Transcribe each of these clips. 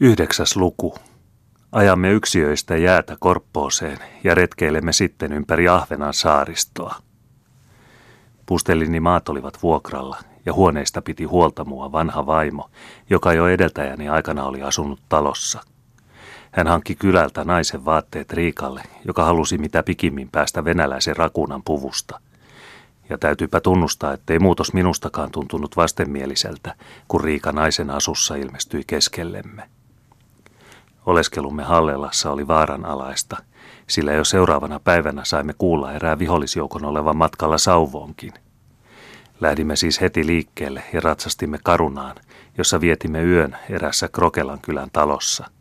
Yhdeksäs luku. Ajamme yksiöistä jäätä Korppooseen ja retkeilemme sitten ympäri Ahvenan saaristoa. Pustellini maat olivat vuokralla ja huoneista piti huolta mua vanha vaimo, joka jo edeltäjäni aikana oli asunut talossa. Hän hankki kylältä naisen vaatteet Riikalle, joka halusi mitä pikimmin päästä venäläisen rakunan puvusta – ja täytyypä tunnustaa, ettei muutos minustakaan tuntunut vastenmieliseltä, kun Riika naisen asussa ilmestyi keskellemme. Oleskelumme Hallelassa oli vaaranalaista, sillä jo seuraavana päivänä saimme kuulla erää vihollisjoukon olevan matkalla Sauvoonkin. Lähdimme siis heti liikkeelle ja ratsastimme Karunaan, jossa vietimme yön erässä Krokelan kylän talossa –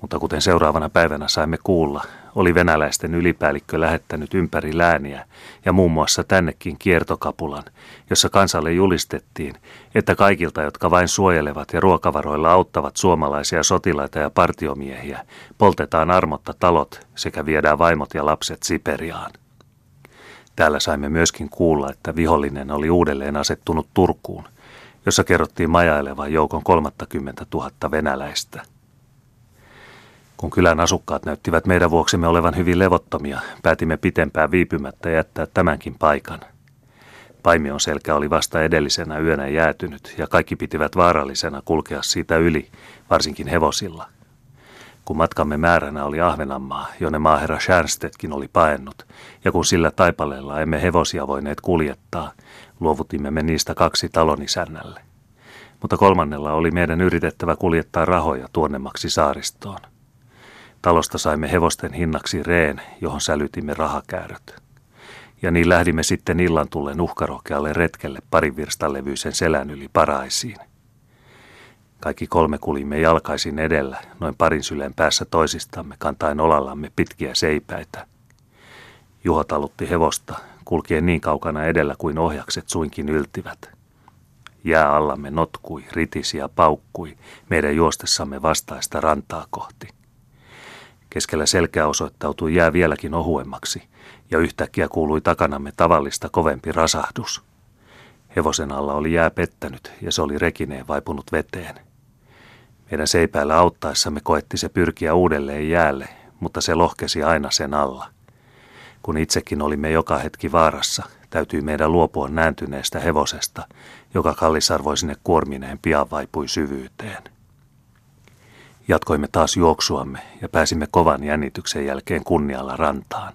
mutta kuten seuraavana päivänä saimme kuulla, oli venäläisten ylipäällikkö lähettänyt ympäri lääniä ja muun muassa tännekin kiertokapulan, jossa kansalle julistettiin, että kaikilta, jotka vain suojelevat ja ruokavaroilla auttavat suomalaisia sotilaita ja partiomiehiä, poltetaan armotta talot sekä viedään vaimot ja lapset Siperiaan. Täällä saimme myöskin kuulla, että vihollinen oli uudelleen asettunut Turkuun, jossa kerrottiin majailevan joukon 30 000 venäläistä – kun kylän asukkaat näyttivät meidän vuoksemme olevan hyvin levottomia, päätimme pitempään viipymättä jättää tämänkin paikan. Paimion selkä oli vasta edellisenä yönä jäätynyt ja kaikki pitivät vaarallisena kulkea siitä yli, varsinkin hevosilla. Kun matkamme määränä oli Ahvenanmaa, jonne maaherra Schärnstetkin oli paennut, ja kun sillä taipaleella emme hevosia voineet kuljettaa, luovutimme me niistä kaksi talonisännälle. Mutta kolmannella oli meidän yritettävä kuljettaa rahoja tuonnemmaksi saaristoon. Talosta saimme hevosten hinnaksi reen, johon sälytimme rahakääröt. Ja niin lähdimme sitten illan tullen uhkarohkealle retkelle parin selän yli paraisiin. Kaikki kolme kulimme jalkaisin edellä, noin parin sylen päässä toisistamme, kantaen olallamme pitkiä seipäitä. Juho talutti hevosta, kulkien niin kaukana edellä kuin ohjakset suinkin yltivät. Jää allamme notkui, ritisi ja paukkui meidän juostessamme vastaista rantaa kohti. Keskellä selkää osoittautui jää vieläkin ohuemmaksi, ja yhtäkkiä kuului takanamme tavallista kovempi rasahdus. Hevosen alla oli jää pettänyt, ja se oli rekineen vaipunut veteen. Meidän seipäällä auttaessamme koetti se pyrkiä uudelleen jäälle, mutta se lohkesi aina sen alla. Kun itsekin olimme joka hetki vaarassa, täytyi meidän luopua nääntyneestä hevosesta, joka kallisarvoisine kuormineen pian vaipui syvyyteen. Jatkoimme taas juoksuamme ja pääsimme kovan jännityksen jälkeen kunnialla rantaan.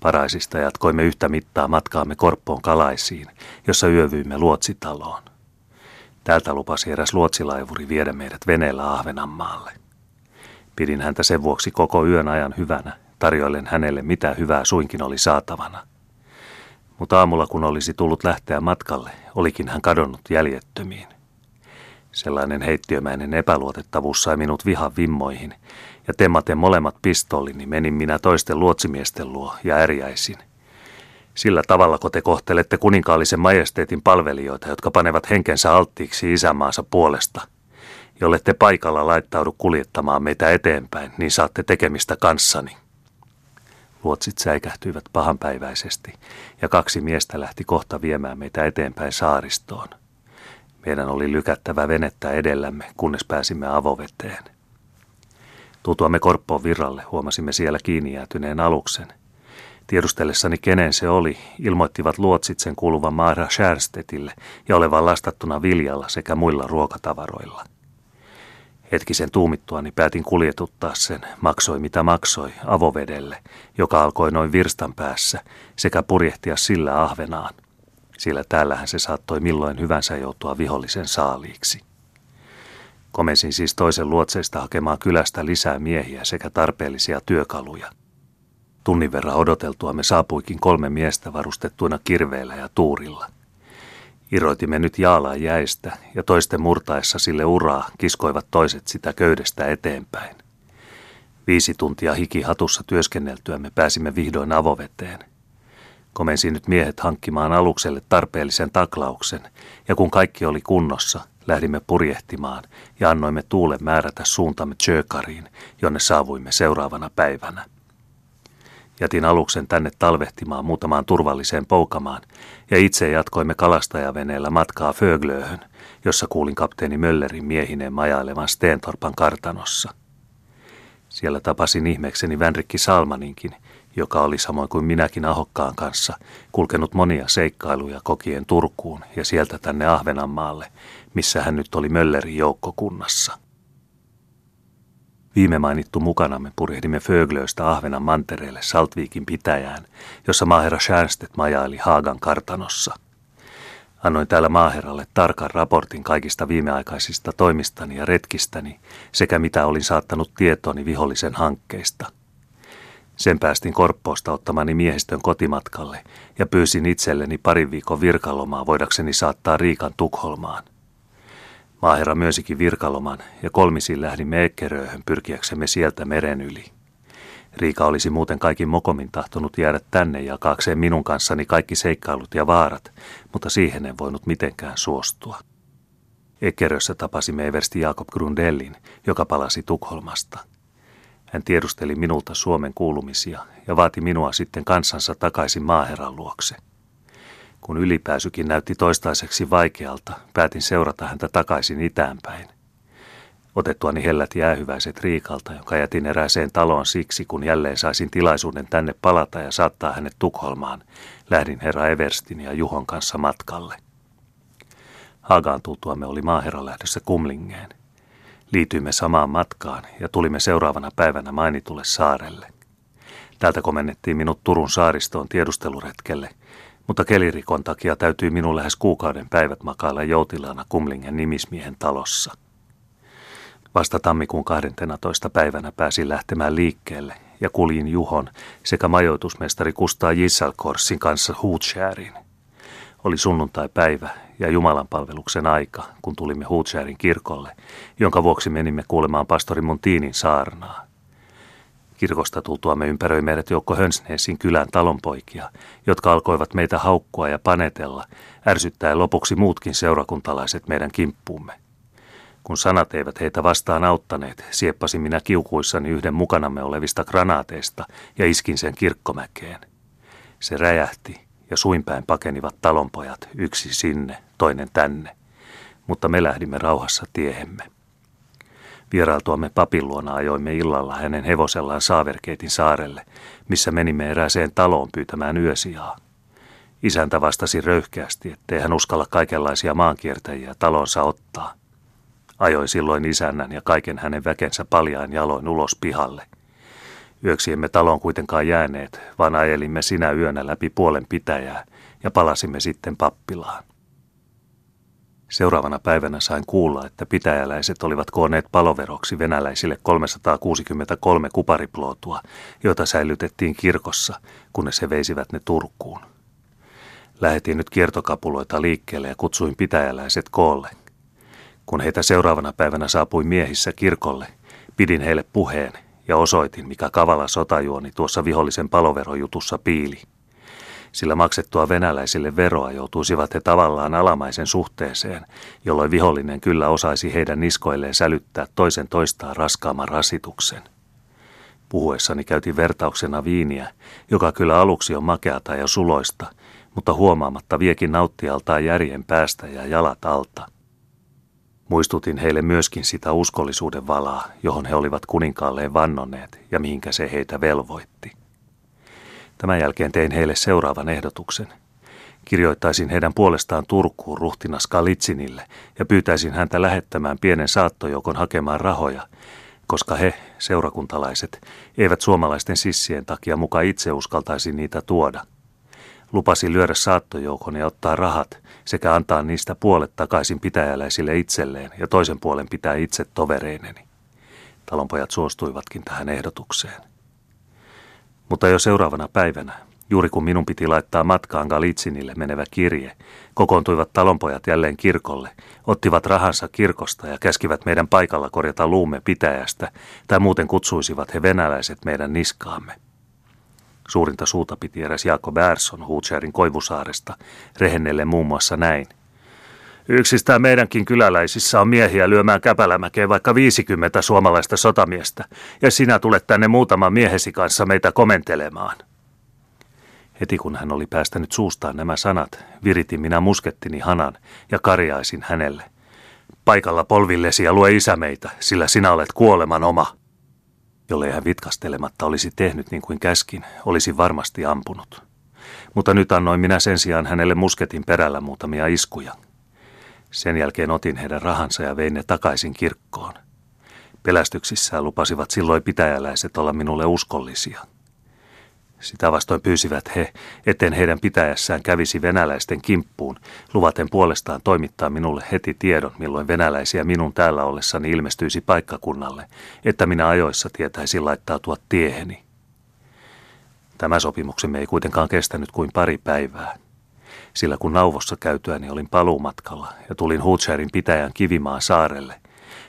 Paraisista jatkoimme yhtä mittaa matkaamme Korppoon kalaisiin, jossa yövyimme luotsitaloon. Täältä lupasi eräs luotsilaivuri viedä meidät veneellä Ahvenanmaalle. Pidin häntä sen vuoksi koko yön ajan hyvänä, tarjoillen hänelle mitä hyvää suinkin oli saatavana. Mutta aamulla kun olisi tullut lähteä matkalle, olikin hän kadonnut jäljettömiin. Sellainen heittiömäinen epäluotettavuus sai minut vihan vimmoihin, ja temmaten molemmat pistollini menin minä toisten luotsimiesten luo ja ärjäisin. Sillä tavalla, te kohtelette kuninkaallisen majesteetin palvelijoita, jotka panevat henkensä alttiiksi isämaansa puolesta. Jolle te paikalla laittaudu kuljettamaan meitä eteenpäin, niin saatte tekemistä kanssani. Luotsit säikähtyivät pahanpäiväisesti, ja kaksi miestä lähti kohta viemään meitä eteenpäin saaristoon – meidän oli lykättävä venettä edellämme, kunnes pääsimme avoveteen. Tutuamme Korppoon virralle huomasimme siellä kiinni jäätyneen aluksen. Tiedustellessani kenen se oli, ilmoittivat luotsit sen kuuluvan Maara Skärstetille ja olevan lastattuna viljalla sekä muilla ruokatavaroilla. Hetkisen tuumittuani päätin kuljetuttaa sen, maksoi mitä maksoi, avovedelle, joka alkoi noin virstan päässä, sekä purjehtia sillä ahvenaan sillä täällähän se saattoi milloin hyvänsä joutua vihollisen saaliiksi. Komensin siis toisen luotseista hakemaan kylästä lisää miehiä sekä tarpeellisia työkaluja. Tunnin verran odoteltua me saapuikin kolme miestä varustettuina kirveellä ja tuurilla. Iroitimme nyt jaalaa jäistä ja toisten murtaessa sille uraa kiskoivat toiset sitä köydestä eteenpäin. Viisi tuntia hiki hatussa työskenneltyä me pääsimme vihdoin avoveteen – Komensin nyt miehet hankkimaan alukselle tarpeellisen taklauksen, ja kun kaikki oli kunnossa, lähdimme purjehtimaan ja annoimme tuulen määrätä suuntamme Tjökariin, jonne saavuimme seuraavana päivänä. Jätin aluksen tänne talvehtimaan muutamaan turvalliseen poukamaan ja itse jatkoimme kalastajaveneellä matkaa Föglöhön, jossa kuulin kapteeni Möllerin miehineen majailevan Steentorpan kartanossa. Siellä tapasin ihmeekseni Vänrikki Salmaninkin, joka oli samoin kuin minäkin Ahokkaan kanssa kulkenut monia seikkailuja kokien Turkuun ja sieltä tänne Ahvenanmaalle, missä hän nyt oli Möllerin joukkokunnassa. Viime mainittu mukanamme purjehdimme Föglöistä Ahvenan mantereelle Saltviikin pitäjään, jossa maaherra Schärstedt majaili Haagan kartanossa. Annoin täällä maaherralle tarkan raportin kaikista viimeaikaisista toimistani ja retkistäni sekä mitä olin saattanut tietooni vihollisen hankkeista. Sen päästin Korppoosta ottamani miehistön kotimatkalle ja pyysin itselleni parin viikon virkalomaa voidakseni saattaa Riikan Tukholmaan. Maaherra myönsikin virkaloman ja kolmisin lähdimme Ekkerööhön pyrkiäksemme sieltä meren yli. Riika olisi muuten kaikin mokomin tahtonut jäädä tänne jakaakseen minun kanssani kaikki seikkailut ja vaarat, mutta siihen en voinut mitenkään suostua. Ekkerössä tapasimme eversti Jakob Grundellin, joka palasi Tukholmasta. Hän tiedusteli minulta Suomen kuulumisia ja vaati minua sitten kansansa takaisin maaherran luokse. Kun ylipääsykin näytti toistaiseksi vaikealta, päätin seurata häntä takaisin itäänpäin. Otettuani hellät jäähyväiset Riikalta, jonka jätin erääseen taloon siksi, kun jälleen saisin tilaisuuden tänne palata ja saattaa hänet Tukholmaan, lähdin herra Everstin ja Juhon kanssa matkalle. Hagaan tultuamme oli maaherra lähdössä Kumlingeen. Liityimme samaan matkaan ja tulimme seuraavana päivänä mainitulle saarelle. Täältä komennettiin minut Turun saaristoon tiedusteluretkelle – mutta kelirikon takia täytyy minun lähes kuukauden päivät makailla joutilaana Kumlingen nimismiehen talossa. Vasta tammikuun 12. päivänä pääsin lähtemään liikkeelle ja kuljin Juhon sekä majoitusmestari Kustaa Gissalkorsin kanssa Huutschääriin. Oli sunnuntai-päivä ja Jumalan palveluksen aika, kun tulimme Huutschäärin kirkolle, jonka vuoksi menimme kuulemaan pastori Montinin saarnaa. Kirkosta tultuamme ympäröi meidät joukko Hönsneesin kylän talonpoikia, jotka alkoivat meitä haukkua ja panetella, ärsyttäen lopuksi muutkin seurakuntalaiset meidän kimppuumme. Kun sanat eivät heitä vastaan auttaneet, sieppasin minä kiukuissani yhden mukanamme olevista granaateista ja iskin sen kirkkomäkeen. Se räjähti ja suinpäin pakenivat talonpojat, yksi sinne, toinen tänne, mutta me lähdimme rauhassa tiehemme. Vierailtuamme papin luona ajoimme illalla hänen hevosellaan Saaverkeitin saarelle, missä menimme erääseen taloon pyytämään yösijaa. Isäntä vastasi röyhkeästi, ettei hän uskalla kaikenlaisia maankiertäjiä talonsa ottaa. Ajoi silloin isännän ja kaiken hänen väkensä paljain jaloin ulos pihalle. Yöksi emme talon kuitenkaan jääneet, vaan ajelimme sinä yönä läpi puolen pitäjää ja palasimme sitten pappilaan. Seuraavana päivänä sain kuulla, että pitäjäläiset olivat koonneet paloveroksi venäläisille 363 kupariplootua, joita säilytettiin kirkossa, kunnes he veisivät ne Turkuun. Lähetin nyt kiertokapuloita liikkeelle ja kutsuin pitäjäläiset koolle. Kun heitä seuraavana päivänä saapui miehissä kirkolle, pidin heille puheen ja osoitin, mikä kavala sotajuoni tuossa vihollisen paloverojutussa piili – sillä maksettua venäläisille veroa joutuisivat he tavallaan alamaisen suhteeseen, jolloin vihollinen kyllä osaisi heidän niskoilleen sälyttää toisen toistaan raskaamman rasituksen. Puhuessani käytin vertauksena viiniä, joka kyllä aluksi on makeata ja suloista, mutta huomaamatta viekin nauttialtaan järjen päästä ja jalat alta. Muistutin heille myöskin sitä uskollisuuden valaa, johon he olivat kuninkaalleen vannoneet ja mihinkä se heitä velvoitti. Tämän jälkeen tein heille seuraavan ehdotuksen. Kirjoittaisin heidän puolestaan Turkuun ruhtinas Kalitsinille ja pyytäisin häntä lähettämään pienen saattojoukon hakemaan rahoja, koska he, seurakuntalaiset, eivät suomalaisten sissien takia muka itse uskaltaisi niitä tuoda. Lupasin lyödä saattojoukon ja ottaa rahat sekä antaa niistä puolet takaisin pitäjäläisille itselleen ja toisen puolen pitää itse tovereineni. Talonpojat suostuivatkin tähän ehdotukseen. Mutta jo seuraavana päivänä, juuri kun minun piti laittaa matkaan Galitsinille menevä kirje, kokoontuivat talonpojat jälleen kirkolle, ottivat rahansa kirkosta ja käskivät meidän paikalla korjata luumme pitäjästä, tai muuten kutsuisivat he venäläiset meidän niskaamme. Suurinta suuta piti eräs Jaakko Bärson Huutserin Koivusaaresta, rehennelle muun muassa näin. Yksistään meidänkin kyläläisissä on miehiä lyömään käpälämäkeen vaikka 50 suomalaista sotamiestä, ja sinä tulet tänne muutaman miehesi kanssa meitä komentelemaan. Heti kun hän oli päästänyt suustaan nämä sanat, viritin minä muskettini hanan ja karjaisin hänelle. Paikalla polvillesi ja lue isämeitä, sillä sinä olet kuoleman oma. Jollei hän vitkastelematta olisi tehnyt niin kuin käskin, olisi varmasti ampunut. Mutta nyt annoin minä sen sijaan hänelle musketin perällä muutamia iskuja. Sen jälkeen otin heidän rahansa ja vein ne takaisin kirkkoon. Pelästyksissään lupasivat silloin pitäjäläiset olla minulle uskollisia – sitä vastoin pyysivät he, etten heidän pitäjässään kävisi venäläisten kimppuun, luvaten puolestaan toimittaa minulle heti tiedon, milloin venäläisiä minun täällä ollessani ilmestyisi paikkakunnalle, että minä ajoissa tietäisin laittautua tieheni. Tämä sopimuksemme ei kuitenkaan kestänyt kuin pari päivää. Sillä kun nauvossa käytyäni olin paluumatkalla ja tulin Hutscherin pitäjän Kivimaan saarelle,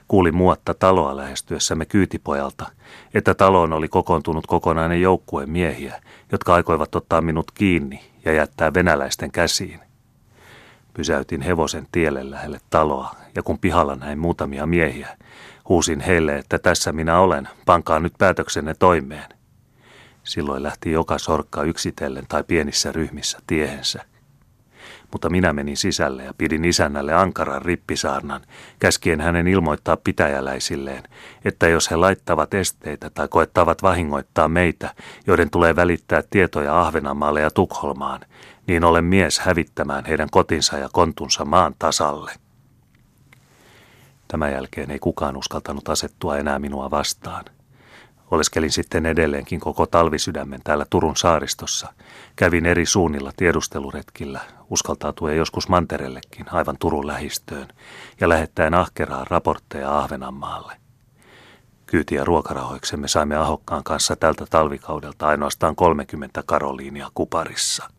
Kuulin muotta taloa lähestyessämme kyytipojalta, että taloon oli kokoontunut kokonainen joukkue miehiä, jotka aikoivat ottaa minut kiinni ja jättää venäläisten käsiin. Pysäytin hevosen tielle lähelle taloa, ja kun pihalla näin muutamia miehiä, huusin heille, että tässä minä olen, pankaa nyt päätöksenne toimeen. Silloin lähti joka sorkka yksitellen tai pienissä ryhmissä tiehensä – mutta minä menin sisälle ja pidin isännälle ankaran rippisaarnan, käskien hänen ilmoittaa pitäjäläisilleen, että jos he laittavat esteitä tai koettavat vahingoittaa meitä, joiden tulee välittää tietoja Ahvenanmaalle ja Tukholmaan, niin olen mies hävittämään heidän kotinsa ja kontunsa maan tasalle. Tämän jälkeen ei kukaan uskaltanut asettua enää minua vastaan. Oleskelin sitten edelleenkin koko talvisydämen täällä Turun saaristossa. Kävin eri suunnilla tiedusteluretkillä, uskaltautuen joskus manterellekin aivan Turun lähistöön ja lähettäen ahkeraa raportteja Ahvenanmaalle. Kyyti- ja ruokarahoiksemme saimme Ahokkaan kanssa tältä talvikaudelta ainoastaan 30 karoliinia kuparissa.